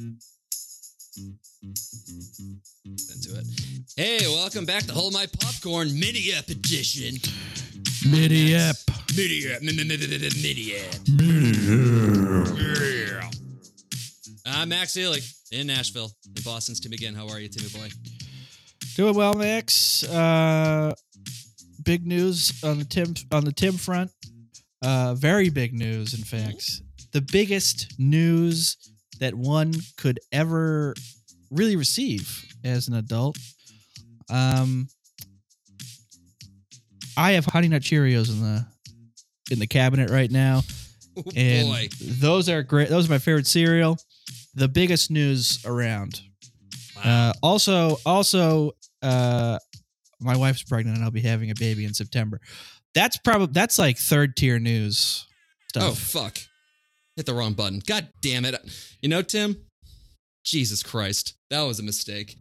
Into it. Hey, welcome back to Hold My Popcorn Mini Ep Edition. Midi ep. Mini Ep. Mini Ep. Yeah. I'm Max Ely in Nashville, in Boston's Tim again. How are you, Timmy boy? Doing well, Max. Uh, big news on the Tim on the Tim front. Uh, very big news, in fact. The biggest news that one could ever really receive as an adult. Um, I have Honey Nut Cheerios in the in the cabinet right now. Oh, and boy. those are great. Those are my favorite cereal. The biggest news around. Wow. Uh, also, also, uh, my wife's pregnant and I'll be having a baby in September. That's probably that's like third tier news stuff. oh, fuck. Hit the wrong button. God damn it. You know, Tim? Jesus Christ. That was a mistake.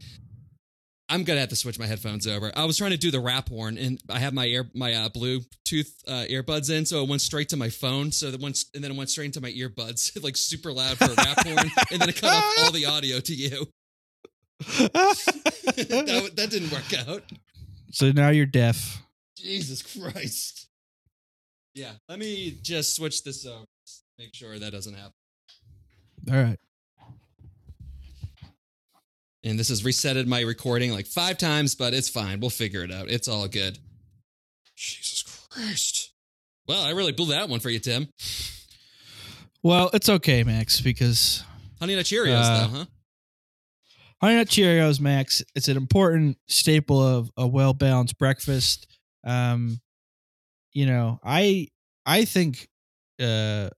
I'm gonna have to switch my headphones over. I was trying to do the rap horn, and I have my ear, my uh, Bluetooth uh, earbuds in, so it went straight to my phone. So that once, and then it went straight into my earbuds, like super loud for a rap horn, and then it cut off all the audio to you. that, that didn't work out. so now you're deaf. Jesus Christ. Yeah, let me just switch this over. Make sure that doesn't happen. All right. And this has resetted my recording like five times, but it's fine. We'll figure it out. It's all good. Jesus Christ. Well, I really blew that one for you, Tim. Well, it's okay, Max, because Honey Nut Cheerios, Uh, though, huh? Honey Nut Cheerios, Max, it's an important staple of a well balanced breakfast. Um, you know, I I think, uh,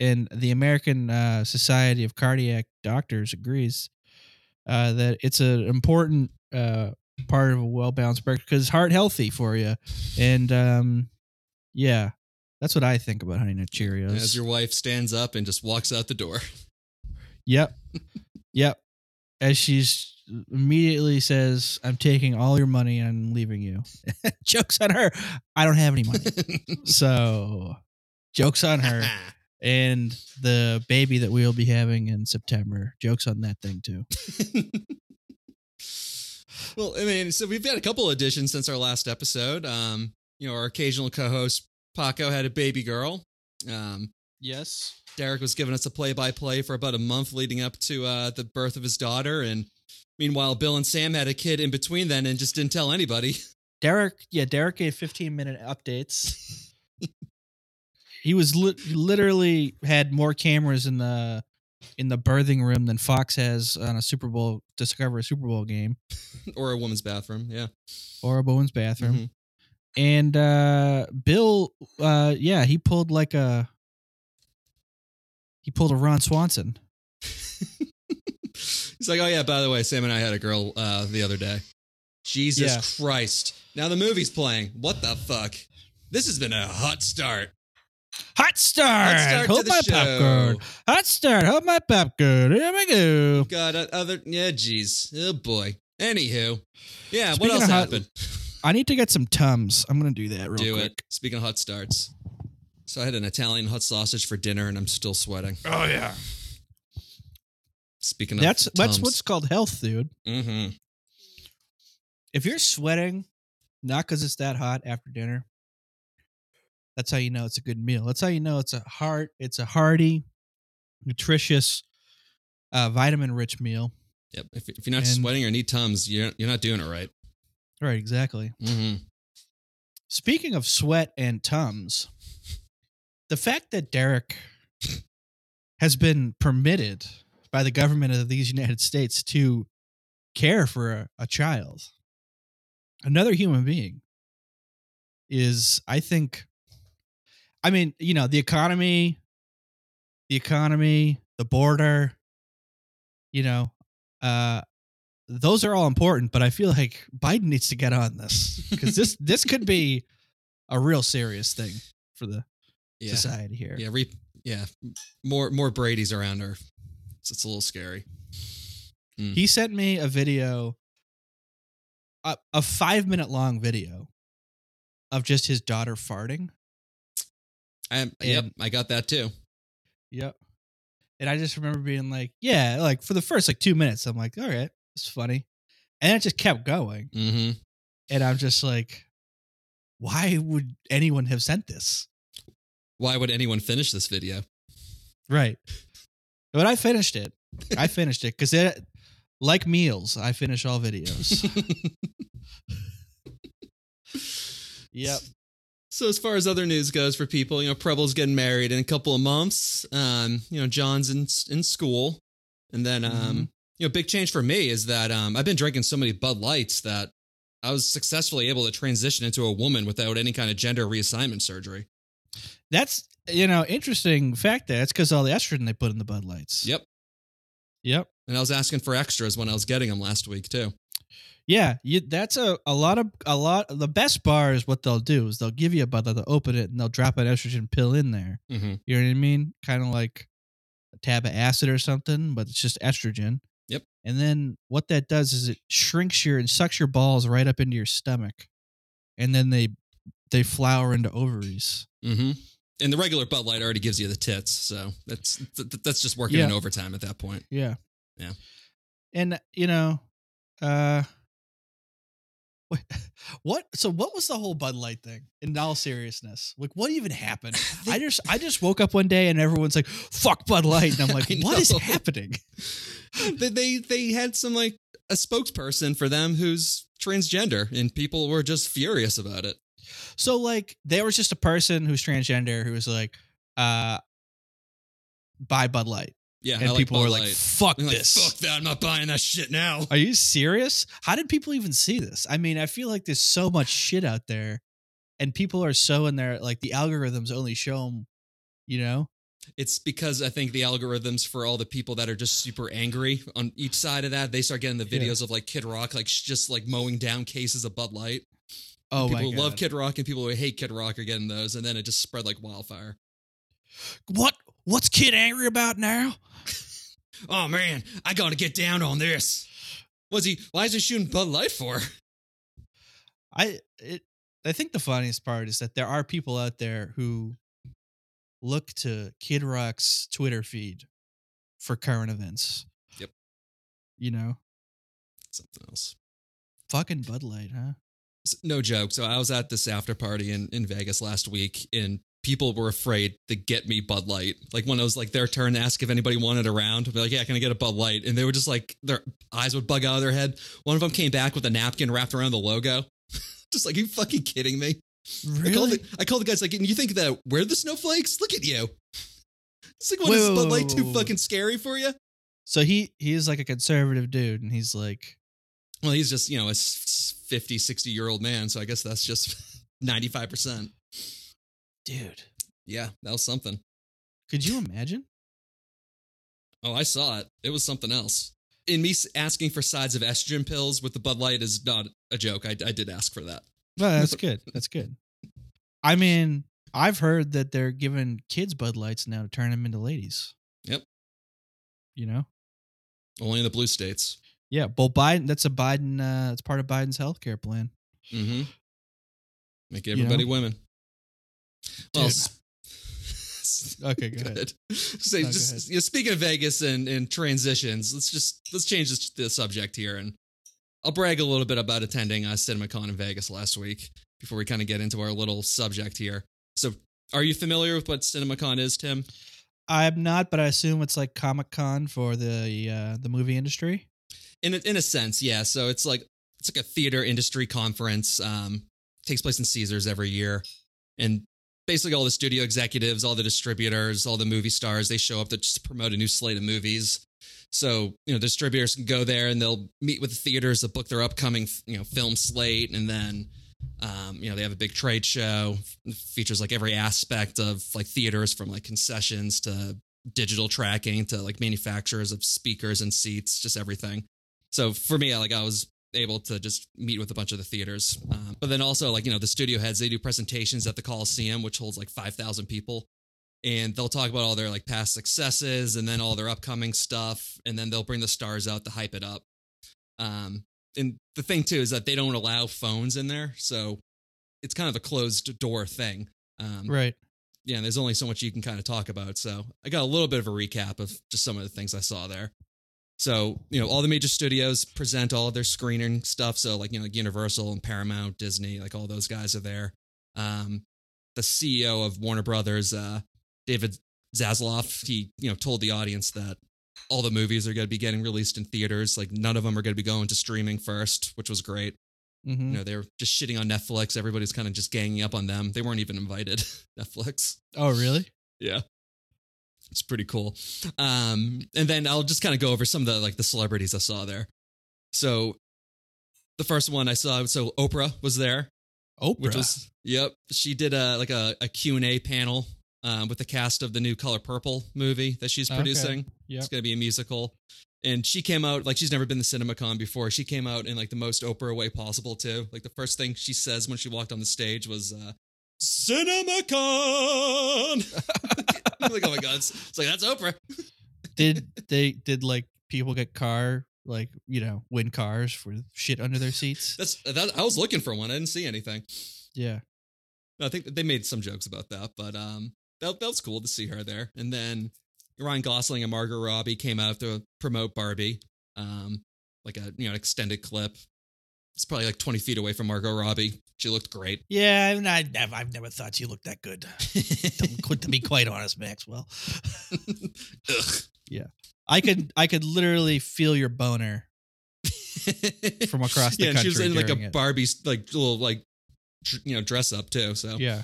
and the American uh, Society of Cardiac Doctors agrees uh, that it's an important uh, part of a well balanced breakfast because it's heart healthy for you, and um, yeah, that's what I think about Honey Nut Cheerios. As your wife stands up and just walks out the door. Yep. yep. As she's immediately says, I'm taking all your money and I'm leaving you. jokes on her. I don't have any money. so jokes on her. And the baby that we'll be having in September. Jokes on that thing too. well, I mean, so we've had a couple additions since our last episode. Um, you know, our occasional co-host Paco had a baby girl. Um, Yes. Derek was giving us a play-by-play for about a month leading up to uh, the birth of his daughter, and meanwhile, Bill and Sam had a kid in between then and just didn't tell anybody. Derek, yeah, Derek gave 15 minute updates. he was li- literally had more cameras in the in the birthing room than Fox has on a Super Bowl Discover a Super Bowl game or a woman's bathroom, yeah. or a woman's bathroom. Mhm. And uh Bill uh yeah, he pulled like a he pulled a Ron Swanson. He's like, oh yeah, by the way, Sam and I had a girl uh, the other day. Jesus Yeah. Christ! Now the movie's playing. What the fuck? This has been a hot start. Hot start. Hot start Hold my show. popcorn. Hot start. Hold my popcorn. Here we go. Got other, yeah, jeez, oh boy. Anywho, yeah, Speaking what else hot- happened? I need to get some tums. I'm gonna do that real Do quick. it. Speaking of hot starts, so I had an Italian hot sausage for dinner, and I'm still sweating. Oh yeah. Speaking of, That's that's what's called health, dude. Mm-hmm. If you're sweating, not because it's that hot after dinner, that's how you know it's a good meal. That's how you know it's a heart. It's a hearty, nutritious, uh, vitamin-rich meal. Yep. If, if you're not And- sweating or need tums, you're you're not doing it right. Right, exactly. Mm-hmm. Speaking of sweat and tums, the fact that Derek has been permitted by the government of these United States to care for a, a child, another human being, is, I think, I mean, you know, the economy, the economy, the border, you know, uh, those are all important, but I feel like Biden needs to get on this because this this could be a real serious thing for the Yeah. society here. Yeah, re- yeah, more more Brady's around her. So it's a little scary. He sent me a video, a, a five minute long video of just his daughter farting. I, yep, I got that too. Yep. And I just remember being like, yeah, like for the first like two minutes, I'm like, all right, it's funny. And it just kept going. Mm-hmm. And I'm just like, why would anyone have sent this? Why would anyone finish this video? Right. But I finished it. I finished it because it, like meals, I finish all videos. yep. So as far as other news goes for people, you know, Preble's getting married in a couple of months. Um, you know, John's in in school, and then um, Mhm. you know, big change for me is that um, I've been drinking so many Bud Lights that I was successfully able to transition into a woman without any kind of gender reassignment surgery. That's you know interesting fact. That's because all the estrogen they put in the Bud Lights. Yep, Yep. And I was asking for extras when I was getting them last week too. Yeah. You, that's a a lot of a lot. The best bar is what they'll do is they'll give you a Light, they'll open it, and they'll drop an estrogen pill in there. Mm-hmm. You know what I mean? Kind of like a tab of acid or something, but it's just estrogen. Yep. And then what that does is it shrinks your and sucks your balls right up into your stomach, and then they they flower into ovaries. Mm-hmm. And the regular Bud Light already gives you the tits, so that's th- th- that's just working Yeah. in overtime at that point. Yeah. Yeah. And you know, uh what, what so what was the whole Bud Light thing in all seriousness? Like what even happened? I just I just woke up one day and everyone's like, fuck Bud Light. And I'm like, what is happening? they, they they had some like a spokesperson for them who's transgender, and people were just furious about it. So like there was just a person who's transgender who was like, uh buy Bud Light. Yeah, And like people Bud were like, Light. fuck I'm like, this. fuck that! I'm not buying that shit now. Are you serious? How did people even see this? I mean, I feel like there's so much shit out there, and people are so in there. Like the algorithms only show them, you know. It's because I think the algorithms for all the people that are just super angry on each side of that, they start getting the Yeah. videos of like Kid Rock, like just like mowing down cases of Bud Light. Oh people my who god! love Kid Rock and people who hate Kid Rock are getting those, and then it just spread like wildfire. What? What's Kid angry about now? Oh man, I gotta get down on this. Was he? Why is he shooting Bud Light for? I it. I think the funniest part is that there are people out there who look to Kid Rock's Twitter feed for current events. Yep. You know, Something else. fucking Bud Light, huh? No joke. So I was at this after party in, in Vegas last week, and people were afraid to get me Bud Light. Like when it was like their turn to ask if anybody wanted a round, I'd be like, "Yeah, can I get a Bud Light?" And they were just like, their eyes would bug out of their head. One of them came back with a napkin wrapped around the logo. just like, are you fucking kidding me? I called, the, I called the guys like, "You think that we're the snowflakes? Look at you." It's like, what is Bud Light too fucking scary for you? So he he is like a conservative dude, and he's like, Well, he's just you know a 50, 60 year old man, so I guess that's just ninety five percent. Dude, Yeah, that was something. could you imagine? Oh, I saw it. It was something else. In me asking for sides of estrogen pills with the Bud Light is not a joke. I, I did ask for that. Well, that's good. That's good. I mean, I've heard that they're giving kids Bud Lights now to turn them into ladies. Yep. You know? Only in the blue states. Yeah. Well, Biden. That's a Biden. Uh, it's part of Biden's healthcare plan. Mm-hmm. Make You everybody know? women. Well, Okay, go ahead. Good. Say, No, go just ahead. you know, speaking of Vegas and, and transitions, let's just let's change this, the subject here, and I'll brag a little bit about attending uh, CinemaCon in Vegas last week before we kind of get into our little subject here. So, are you familiar with what CinemaCon is, Tim? I'm not, but I assume it's like Comic Con for the uh, the movie industry. In a, in a sense, yeah. So it's like it's like a theater industry conference. Um, takes place in Caesars every year, and basically all the studio executives, all the distributors, all the movie stars, they show up to just promote a new slate of movies. So you know, distributors can go there and they'll meet with the theaters to book their upcoming you know film slate, and then um, you know they have a big trade show features like every aspect of like theaters from like concessions to digital tracking to like manufacturers of speakers and seats, just everything. So for me, like I was able to just meet with a bunch of the theaters, um, but then also like you know the studio heads they do presentations at the Coliseum, which holds like five thousand people, and they'll talk about all their like past successes and then all their upcoming stuff, and then they'll bring the stars out to hype it up. Um, and the thing too is that they don't allow phones in there, so it's kind of a closed door thing. Um, Right. yeah, there's only so much you can kind of talk about. So I got a little bit of a recap of just some of the things I saw there. So, you know, all the major studios present all of their screening stuff. So, like, you know, like Universal and Paramount, Disney, like all those guys are there. Um, the CEO of Warner Brothers, uh, David Zaslav, he, you know, told the audience that all the movies are going to be getting released in theaters. Like, none of them are going to be going to streaming first, which was great. Mhm. You know, they're just shitting on Netflix. Everybody's kind of just ganging up on them. They weren't even invited, Netflix. Oh, really? Yeah. It's pretty cool. Um, and then I'll just kind of go over some of the like the celebrities I saw there. So the first one I saw, so Oprah was there, Oprah. which was yep. She did a like a, a Q&A panel um, with the cast of the new Color Purple movie that she's Okay. producing. Yep. It's gonna be a musical. And she came out like she's never been to CinemaCon before. She came out in like the most Oprah way possible too. Like the first thing she says when she walked on the stage was uh CinemaCon. Like, oh my god, it's, it's like that's Oprah. did they did like people get car like you know win cars for shit under their seats? That's that. I was looking for one. I didn't see anything. Yeah. I think they made some jokes about that, but um, that that was cool to see her there. And then Ryan Gosling and Margot Robbie came out to promote Barbie, um, like a you know an extended clip. It's probably like 20 feet away from Margot Robbie. She looked great. Yeah, and I never, I've never thought you looked that good. to, to be quite honest, Maxwell, Ugh. I could, I could literally feel your boner. From across the yeah, and she was in like a it. Barbie like little like you know dress up too. So Yeah,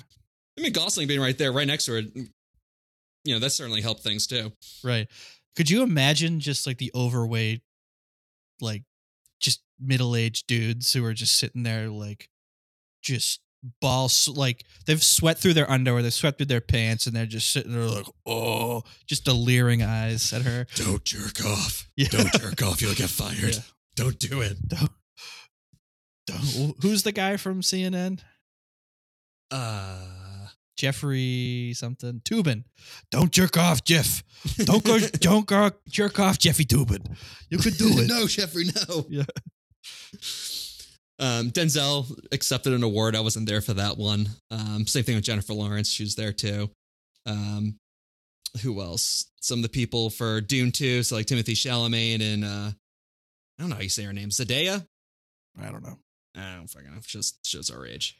I mean Gosling being right there, right next to her, you know that certainly helped things too. right. Could you imagine just like the overweight, like just middle aged dudes who are just sitting there like just balls like they've sweat through their underwear, they've sweat through their pants, and they're just sitting there like, oh, just the leering eyes at her. Don't jerk off. Yeah. Don't jerk off. You'll get fired. Yeah. Don't do it. Don't, don't, who's the guy from CNN? Uh, Jeffrey something Toobin. Don't jerk off, Jeff. Don't go. don't go jerk off, Jeffy Toobin. You could do it. no, Jeffrey, no. Yeah. Um, Denzel accepted an award. I wasn't there for that one. Um, same thing with Jennifer Lawrence. She was there too. Um, who else? Some of the people for Dune 2, so like Timothée Chalamet and uh, I don't know how you say her name. Zendaya? I don't know. I don't fucking know. Just shows our age.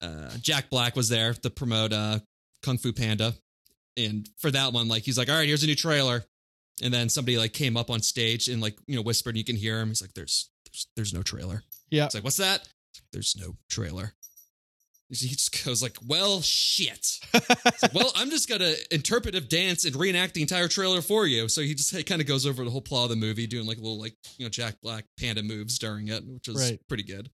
Uh, Jack Black was there to promote uh, Kung Fu Panda, and for that one, like he's like, "All right, here's a new trailer," and then somebody like came up on stage and like you know whispered, and you can hear him. He's like, "There's, there's, there's no trailer." Yeah. It's like, "What's that?" There's no trailer. He just goes like, "Well, shit." Like, well, I'm just gonna interpretive dance and reenact the entire trailer for you. So he just kind of goes over the whole plot of the movie, doing like a little like you know Jack Black panda moves during it, which was Right. pretty good.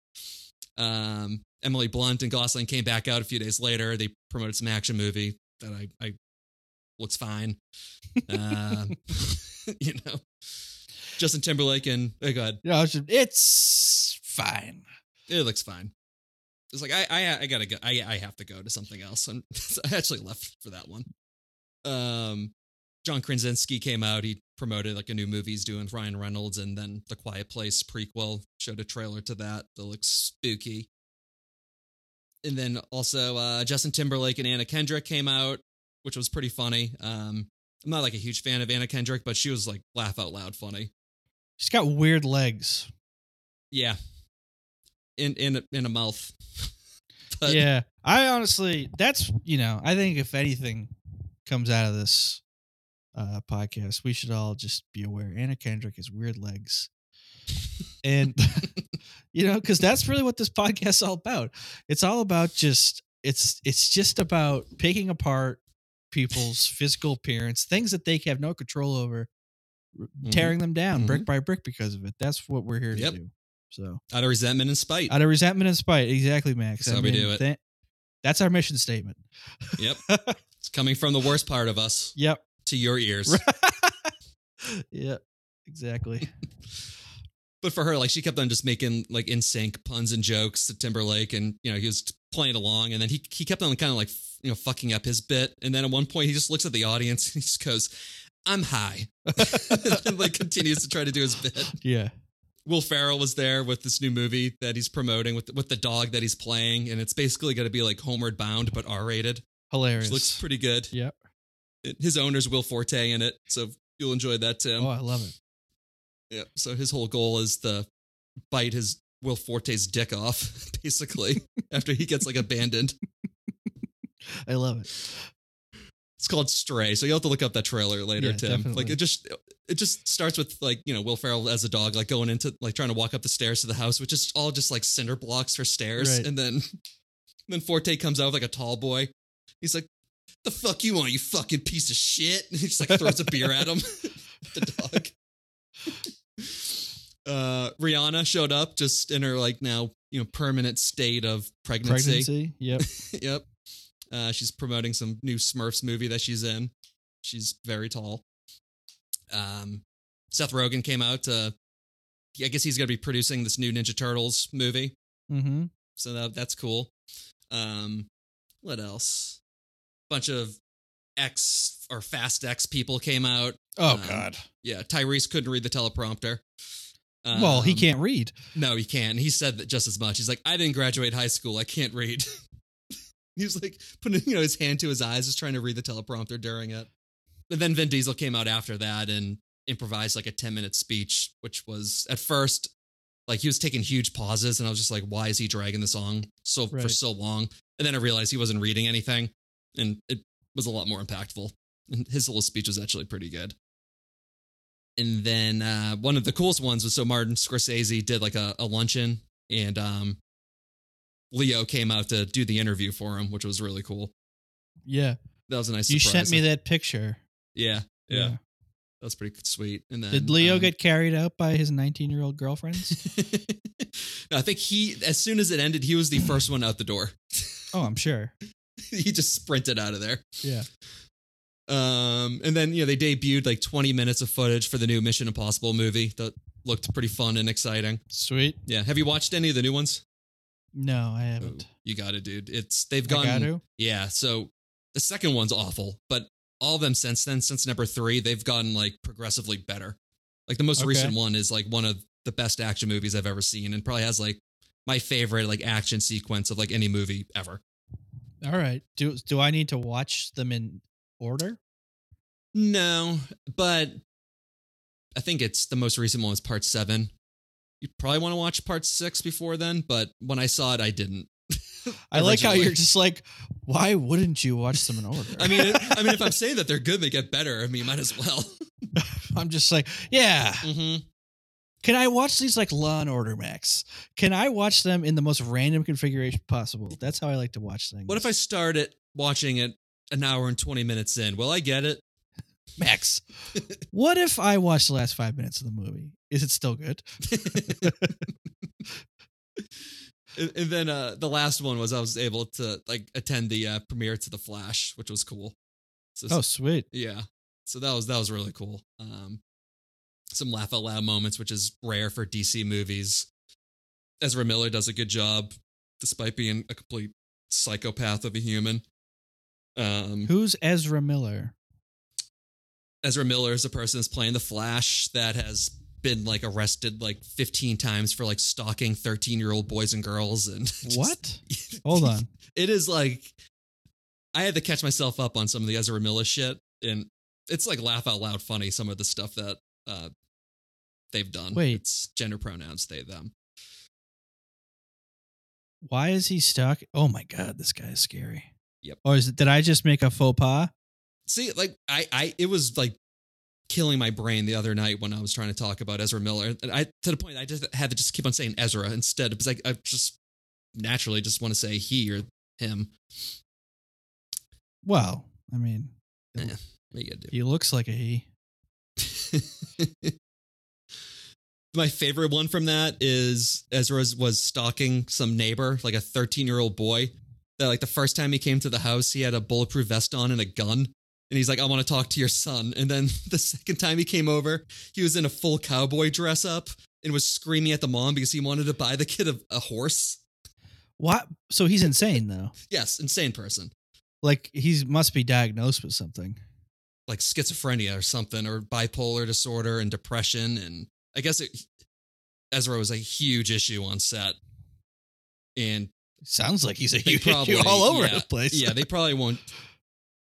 Um, Emily Blunt and Gosling came back out a few days later. They promoted some action movie that I, I looks fine. Um, you know, Justin Timberlake and oh god, yeah, know, it's, it's fine. it looks fine. It's like I I, I gotta go. I I have to go to something else. And I actually left for that one. Um, John Krasinski came out. He promoted like a new movie he's doing with Ryan Reynolds, and then the Quiet Place prequel showed a trailer to that that looks spooky. And then also uh, Justin Timberlake and Anna Kendrick came out, which was pretty funny. Um, I'm not like a huge fan of Anna Kendrick, but she was like laugh out loud funny. She's got weird legs. Yeah, in in a, in a mouth. but, yeah. I honestly, that's, you know, I think if anything comes out of this uh, podcast, we should all just be aware Anna Kendrick has weird legs. and, you know, because that's really what this podcast is all about. It's all about just, it's, it's just about picking apart people's physical appearance, things that they have no control over, Mhm. tearing them down Mhm. brick by brick because of it. That's what we're here Yep. to do. So, out of resentment and spite. out of resentment and spite. Exactly, Max. That's how we do it. tha- that's our mission statement. Yep. It's coming from the worst part of us Yep. to your ears. yep. Exactly. But for her, like she kept on just making like in sync puns and jokes to Timberlake, and you know he was playing along, and then he he kept on kind of like you know fucking up his bit, and then at one point he just looks at the audience and he just goes, "I'm high," like continues to try to do his bit. Yeah. Will Ferrell was there with this new movie that he's promoting with with the dog that he's playing, and it's basically going to be like Homeward Bound but R rated. Hilarious. looks pretty good. Yep. It- his owner's Will Forte in it, so you'll enjoy that, Tim. Oh, I love it. Yeah. So his whole goal is to bite his Will Forte's dick off, basically, after he gets like abandoned. I love it. It's called Stray, so you'll have to look up that trailer later, Yeah, Tim. definitely. Like it just it just starts with like you know Will Ferrell as a dog, like going into like trying to walk up the stairs to the house, which is all just like cinder blocks for stairs, Right. and then then Forte comes out with like a tall boy. He's like, "The fuck you want, you fucking piece of shit!" And he just like throws a beer at him. the dog. Uh, Rihanna showed up just in her like now you know permanent state of pregnancy. Pregnancy. Yep. yep. Uh, she's promoting some new Smurfs movie that she's in. She's very tall. Um, Seth Rogen came out to. I guess he's going to be producing this new Ninja Turtles movie, mm-hmm. so that, that's cool. Um, what else? Bunch of X or Fast X people came out. Oh Um, God. Yeah, Tyrese couldn't read the teleprompter. well, he Um, can't read. no, he can't. He said that just as much. He's like, I didn't graduate high school. I can't read. he was like putting you know his hand to his eyes, just trying to read the teleprompter during it. And then Vin Diesel came out after that and improvised like a ten minute speech, which was at first like he was taking huge pauses, and I was just like, why is he dragging the song so for so long? And then I realized he wasn't reading anything, and it was a lot more impactful. And his little speech was actually pretty good. And then uh, one of the coolest ones was so Martin Scorsese did like a, a luncheon, and um, Leo came out to do the interview for him, which was really cool. Yeah. That was a nice. You surprise. sent me that picture. Yeah, yeah, that was pretty sweet. And then Did Leo um, get carried out by his 19 year old girlfriends? no, I think he, as soon as it ended, he was the first one out the door. oh, I'm sure. he just sprinted out of there. Yeah. Um, and then you know they debuted like 20 minutes of footage for the new Mission Impossible movie that looked pretty fun and exciting. Sweet. Yeah, have you watched any of the new ones? No, I haven't. You got it, dude. It's they've gone. Yeah, so the second one's awful, but all of them since then, since number three, they've gotten like progressively better. Like the most Okay. recent one is like one of the best action movies I've ever seen, and probably has like my favorite like action sequence of like any movie ever. All right. Do do I need to watch them in order? No, but I think it's the most recent one is part seven. You probably want to watch part six before then, but when I saw it, I didn't. I like how you're just like, why wouldn't you watch them in order? I mean, it, I mean, if I'm saying that they're good, they get better. I mean, you might as well. I'm just like, yeah. hmm Can I watch these like Law and Order Max? Can I watch them in the most random configuration possible? That's how I like to watch things. What if I started watching it an hour and 20 minutes in? Will I get it? Max? what if I watch the last five minutes of the movie? Is it still good? and, and then uh, the last one was I was able to like attend the uh, premiere to The Flash, which was cool. So, Oh, sweet. yeah. So that was that was really cool. Um, some laugh out loud moments, which is rare for DC movies. Ezra Miller does a good job, despite being a complete psychopath of a human. Um, Who's Ezra Miller? Ezra Miller is a person that's playing the Flash that has been like arrested like 15 times for like stalking 13 year old boys and girls and just- What? Hold on. it is like I had to catch myself up on some of the Ezra Miller shit and it's like laugh out loud funny some of the stuff that uh they've done. Wait. It's gender pronouns they them. Why is he stuck? Oh my god, this guy is scary. Yep. Or is it? Did I just make a faux pas? See, like I, I, it was like killing my brain the other night when I was trying to talk about Ezra Miller. And I to the point I just had to just keep on saying Ezra instead because I, I just naturally just want to say he or him. Well, I mean, Eh, what you gotta he looks like a he. my favorite one from that is Ezra was stalking some neighbor, like a 13 year old boy. That like the first time he came to the house, he had a bulletproof vest on and a gun. And he's like, I want to talk to your son. And then the second time he came over, he was in a full cowboy dress up and was screaming at the mom because he wanted to buy the kid a, a horse. What? So he's insane though. Yes, insane person. Like he must be diagnosed with something. Like schizophrenia or something, or bipolar disorder and depression. And I guess it, Ezra was a huge issue on set. And Sounds like he's a huge probably- all over yeah, the place. yeah, they probably won't.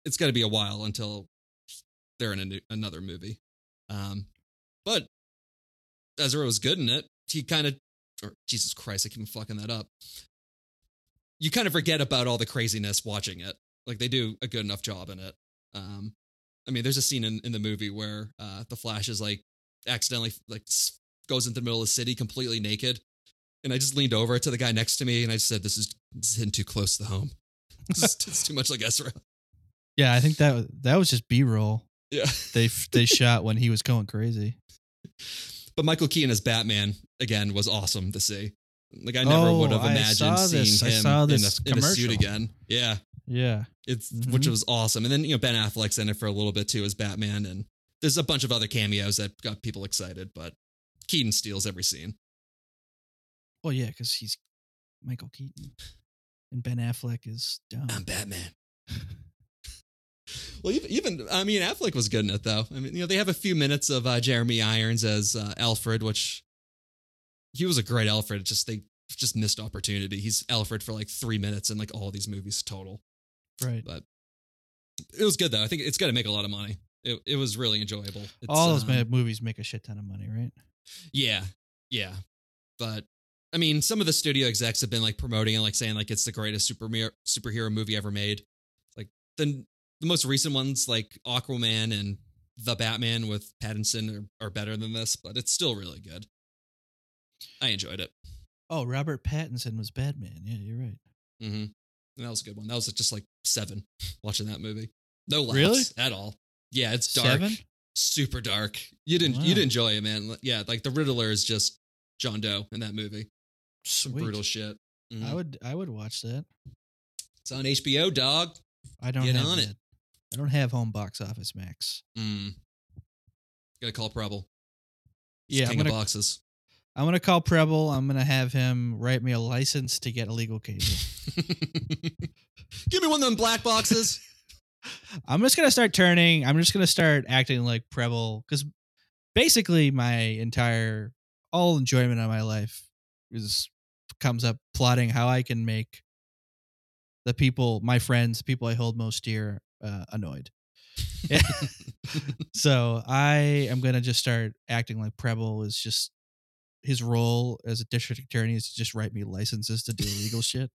It's got to be a while until they're in new, another movie. Um, but Ezra was good in it. He kind of, or Jesus Christ, I keep fucking that up. You kind of forget about all the craziness watching it. Like they do a good enough job in it. Um, I mean, there's a scene in, in the movie where uh, the Flash is like accidentally like goes into the middle of the city completely naked, and I just leaned over to the guy next to me and I said, "This is, this is hitting too close to home. it's, it's too much like Ezra." Yeah. I think that was- that was just B roll. Yeah. They they shot when he was going crazy. But Michael Keaton as Batman again was awesome to see. Like I never Oh, would have imagined seeing. Him in, a, in a suit again. Yeah, Yeah. it's Mhm. which was awesome. And then you know Ben Affleck's in it for a little bit too as Batman, and there's a bunch of other cameos that got people excited. But Keaton steals every scene. Well, yeah, because he's Michael Keaton, and Ben Affleck is dumb. I'm Batman. Well, even, I mean, Affleck was good in it though. I mean, you know, they have a few minutes of uh, Jeremy Irons as uh, Alfred, which he was a great Alfred. Just they just missed opportunity. He's Alfred for like three minutes in like all these movies total. right. But it was good though. I think it's going to make a lot of money. It it was really enjoyable. It's, All those um, movies make a shit ton of money, right? yeah, yeah. But I mean, some of the studio execs have been like promoting and like saying like it's the greatest super superhero movie ever made. Like the the most recent ones, like Aquaman and the Batman with Pattinson, are, are better than this, but it's still really good. I enjoyed it. Oh, Robert Pattinson was Batman. Yeah, you're right. Mm-hmm. And that was a good one. That was just like seven watching that movie. No laughs Really? at all. Yeah, it's dark. Seven? super dark. You didn't Wow. you'd enjoy it, man. Yeah, like the Riddler is just John Doe in that movie. Some Sweet. brutal shit. Mhm. I would I would watch that. It's on HBO, dog. I don't Get on it. I don't have home box office max. Mm. Gotta call Preble. Yeah, I'm gonna of boxes. I'm gonna call Preble. I'm gonna have him write me a license to get illegal cable. Give me one of them black boxes. I'm just gonna start turning. I'm just gonna start acting like Preble because basically my entire all enjoyment of my life is comes up plotting how I can make the people, my friends, people I hold most dear, uh, annoyed. so I am gonna just start acting like Preble is just his role as a district attorney is to just write me licenses to do illegal shit.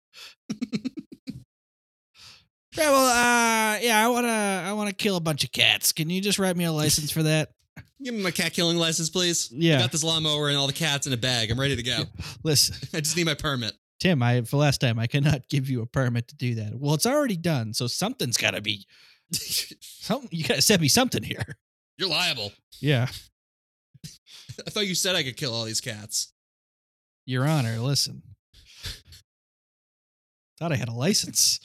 Preble, uh, yeah, I wanna, I wanna kill a bunch of cats. Can you just write me a license for that? Give me my cat killing license, please. Yeah. I got this lawnmower and all the cats in a bag. I'm ready to go. Listen, I just need my permit. Tim, I for last time I cannot give you a permit to do that. Well, it's already done, so something's got to be something. You got to send me something here. You're liable. Yeah, I thought you said I could kill all these cats. Your Honor. Listen, thought I had a license.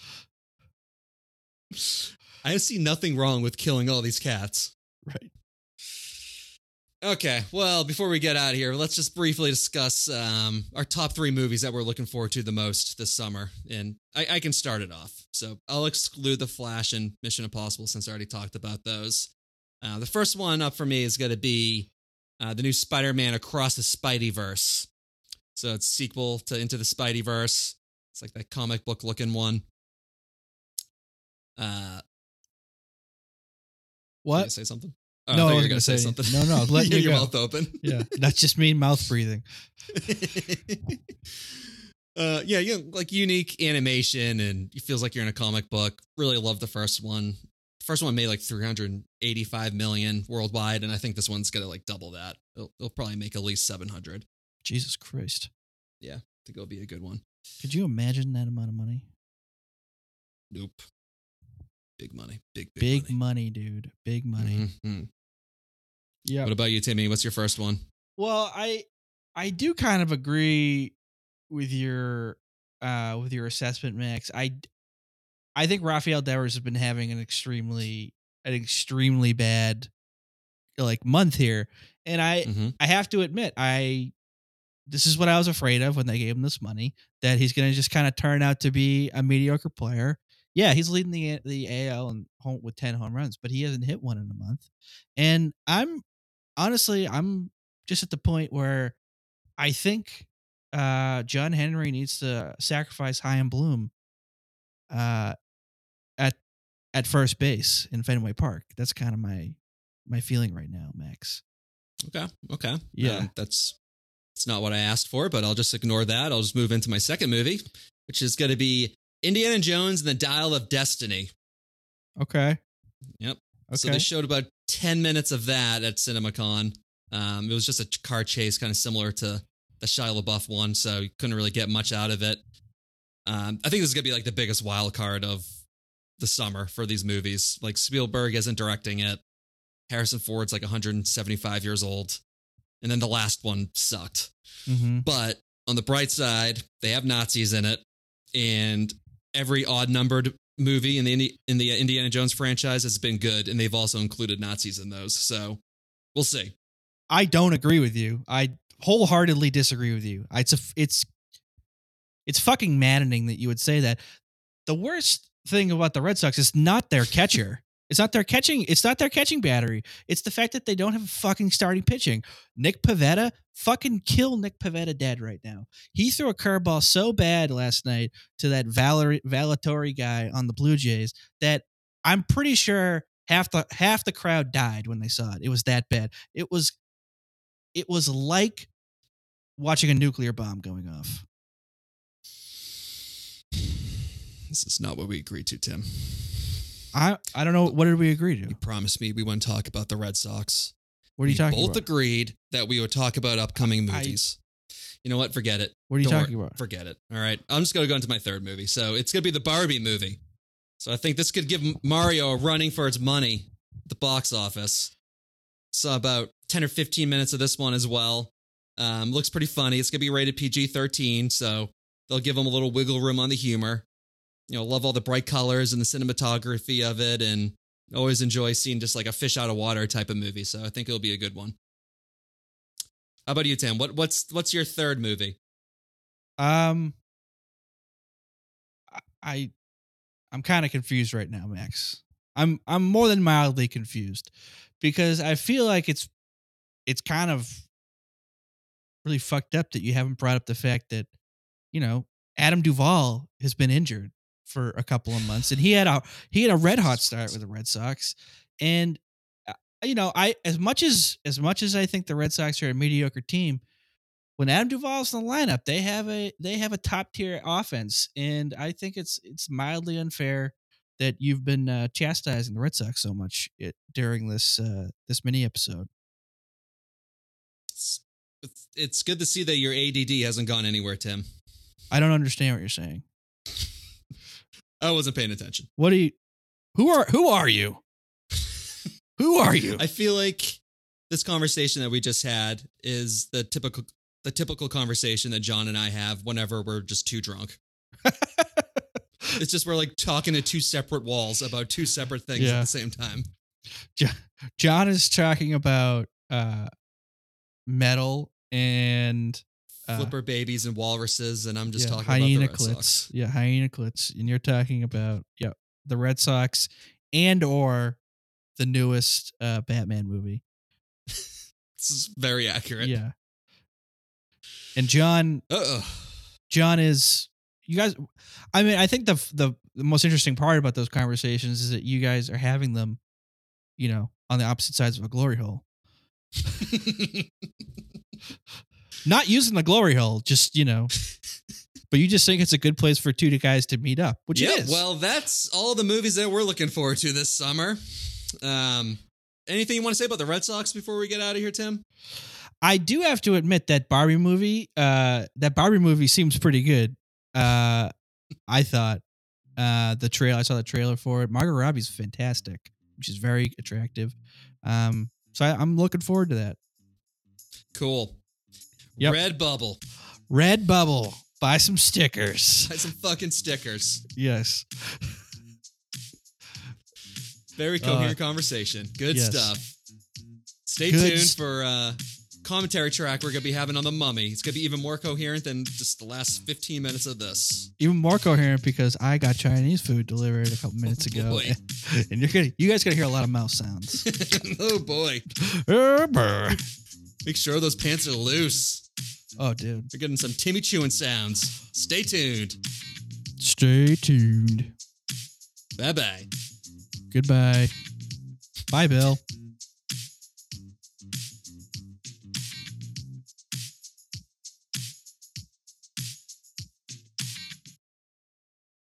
I see nothing wrong with killing all these cats. Right. Okay, well, before we get out of here, let's just briefly discuss um, our top three movies that we're looking forward to the most this summer. And I, I can start it off. So I'll exclude The Flash and Mission Impossible since I already talked about those. Uh, the first one up for me is going to be uh, the new Spider Man Across the Spider-Verse. So it's a sequel to Into the Spider-Verse. It's like that comic book looking one. Uh, What? say something? Oh, No, thought I wasn't gonna gonna say something. anything. No, no, let you your go. mouth open. Yeah, that's just me mouth breathing. uh, yeah, you know, like unique animation, and it feels like you're in a comic book. Really love the first one. First one made like 385 million worldwide, and I think this one's gonna like double that. It'll, it'll probably make at least 700. Jesus Christ! Yeah, I think it'll be a good one. Could you imagine that amount of money? Nope. Big money. Big big, Big money. money, dude. Big money. Mhm. Yeah. What about you, Timmy? What's your first one? Well, I I do kind of agree with your uh with your assessment, Max. I I think Rafael Devers has been having an extremely an extremely bad like month here, and I Mhm. I have to admit I this is what I was afraid of when they gave him this money that he's going to just kind of turn out to be a mediocre player. Yeah, he's leading the the AL and home with 10 home runs, but he hasn't hit one in a month. And I'm honestly I'm just at the point where I think uh, John Henry needs to sacrifice Chaim Bloom uh, at at first base in Fenway Park. That's kind of my my feeling right now, Max. Okay. Okay. Yeah. Um, that's it's not what I asked for, but I'll just ignore that. I'll just move into my second movie, which is going to be Indiana Jones and the Dial of Destiny. Okay. Yep. Okay. So they showed about 10 minutes of that at CinemaCon. Um, it was just a car chase, kind of similar to the Shia LaBeouf one, so you couldn't really get much out of it. Um, I think this is going to be like the biggest wild card of the summer for these movies. Like Spielberg isn't directing it. Harrison Ford's like 175 years old. And then the last one sucked. hmm But on the bright side, they have Nazis in it, and every odd numbered movie in the in the Indiana Jones franchise has been good, and they've also included Nazis in those. So we'll see. I don't agree with you. I wholeheartedly disagree with you. It's a it's it's fucking maddening that you would say that. The worst thing about the Red Sox is not their catcher. It's not their catching. It's not their catching battery. It's the fact that they don't have a fucking starting pitching. Nick Pivetta, fucking kill Nick Pivetta dead right now. He threw a curveball so bad last night to that Valerie Valatori guy on the Blue Jays that I'm pretty sure half the half the crowd died when they saw it. It was that bad. It was it was like watching a nuclear bomb going off. This is not what we agreed to, Tim. I I don't know what did we agree to. You promised me we wouldn't talk about the Red Sox. What are you we talking both about? Both agreed that we would talk about upcoming I- movies. you know what? Forget it. What are you Don't talking worry. about? Forget it. All right. I'm just going to go into my third movie. So it's going to be the Barbie movie. So I think this could give Mario a running for its money at the box office. Saw about 10 or 15 minutes of this one as well. Um, looks pretty funny. It's going to be rated PG 13. So they'll give them a little wiggle room on the humor. You know, love all the bright colors and the cinematography of it. And always enjoy seeing just like a fish out of water type of movie. So I think it'll be a good one. How about you, Tim? What, what's what's your third movie? Um, I- I'm kind of confused right now, Max. I'm I'm more than mildly confused because I feel like it's it's kind of really fucked up that you haven't brought up the fact that you know Adam Duvall has been injured for a couple of months and he had a he had a red hot start with the Red Sox and uh, you know I as much as as much as I think the Red Sox are a mediocre team when Adam Duvall's in the lineup, they have a they have a top tier offense, and I think it's it's mildly unfair that you've been uh, chastising the Red Sox so much it, during this uh, this mini episode. It's it's good to see that your ADD hasn't gone anywhere, Tim. I don't understand what you're saying. I wasn't paying attention. What are you? Who are who are you? Who are you? I feel like this conversation that we just had is the typical the typical conversation that John and I have whenever we're just too drunk. It's just we're like talking to two separate walls about two separate things Yeah. at the same time. John is talking about uh, metal and uh, Flipper babies and walruses, and I'm just yeah, talking hyena about the Red clits. Sox. Yeah, hyena clits, and you're talking about yeah the Red Sox and or the newest uh, Batman movie. This is very accurate. Yeah, and John Uh-oh. John is you guys. I mean, I think the the the most interesting part about those conversations is that you guys are having them, you know, on the opposite sides of a glory hole. Not using the glory hole, just you know. But you just think it's a good place for two guys to meet up, which yeah, it is. well, that's all the movies that we're looking forward to this summer. Um, anything you want to say about the Red Sox before we get out of here, Tim? I do have to admit that Barbie movie, uh, that Barbie movie seems pretty good. Uh, I thought uh, the trail. I saw the trailer for it. Margot Robbie's fantastic. She's very attractive. Um, so I, I'm looking forward to that. Cool. Yep. Red Bubble. Red Bubble. Buy some stickers. Buy some fucking stickers. yes. Very coherent conversation. Good Uh, yes. stuff. Stay Good tuned s- for uh commentary track we're gonna be having on the mummy. It's gonna be even more coherent than just the last 15 minutes of this. Even more coherent because I got Chinese food delivered a couple minutes Oh, ago, boy. and you're gonna, you guys gonna hear a lot of mouse sounds. oh boy. Make sure those pants are loose. Oh, dude. We're getting some Timmy chewing sounds. Stay tuned. Stay tuned. Bye bye. Goodbye. Bye, Bill.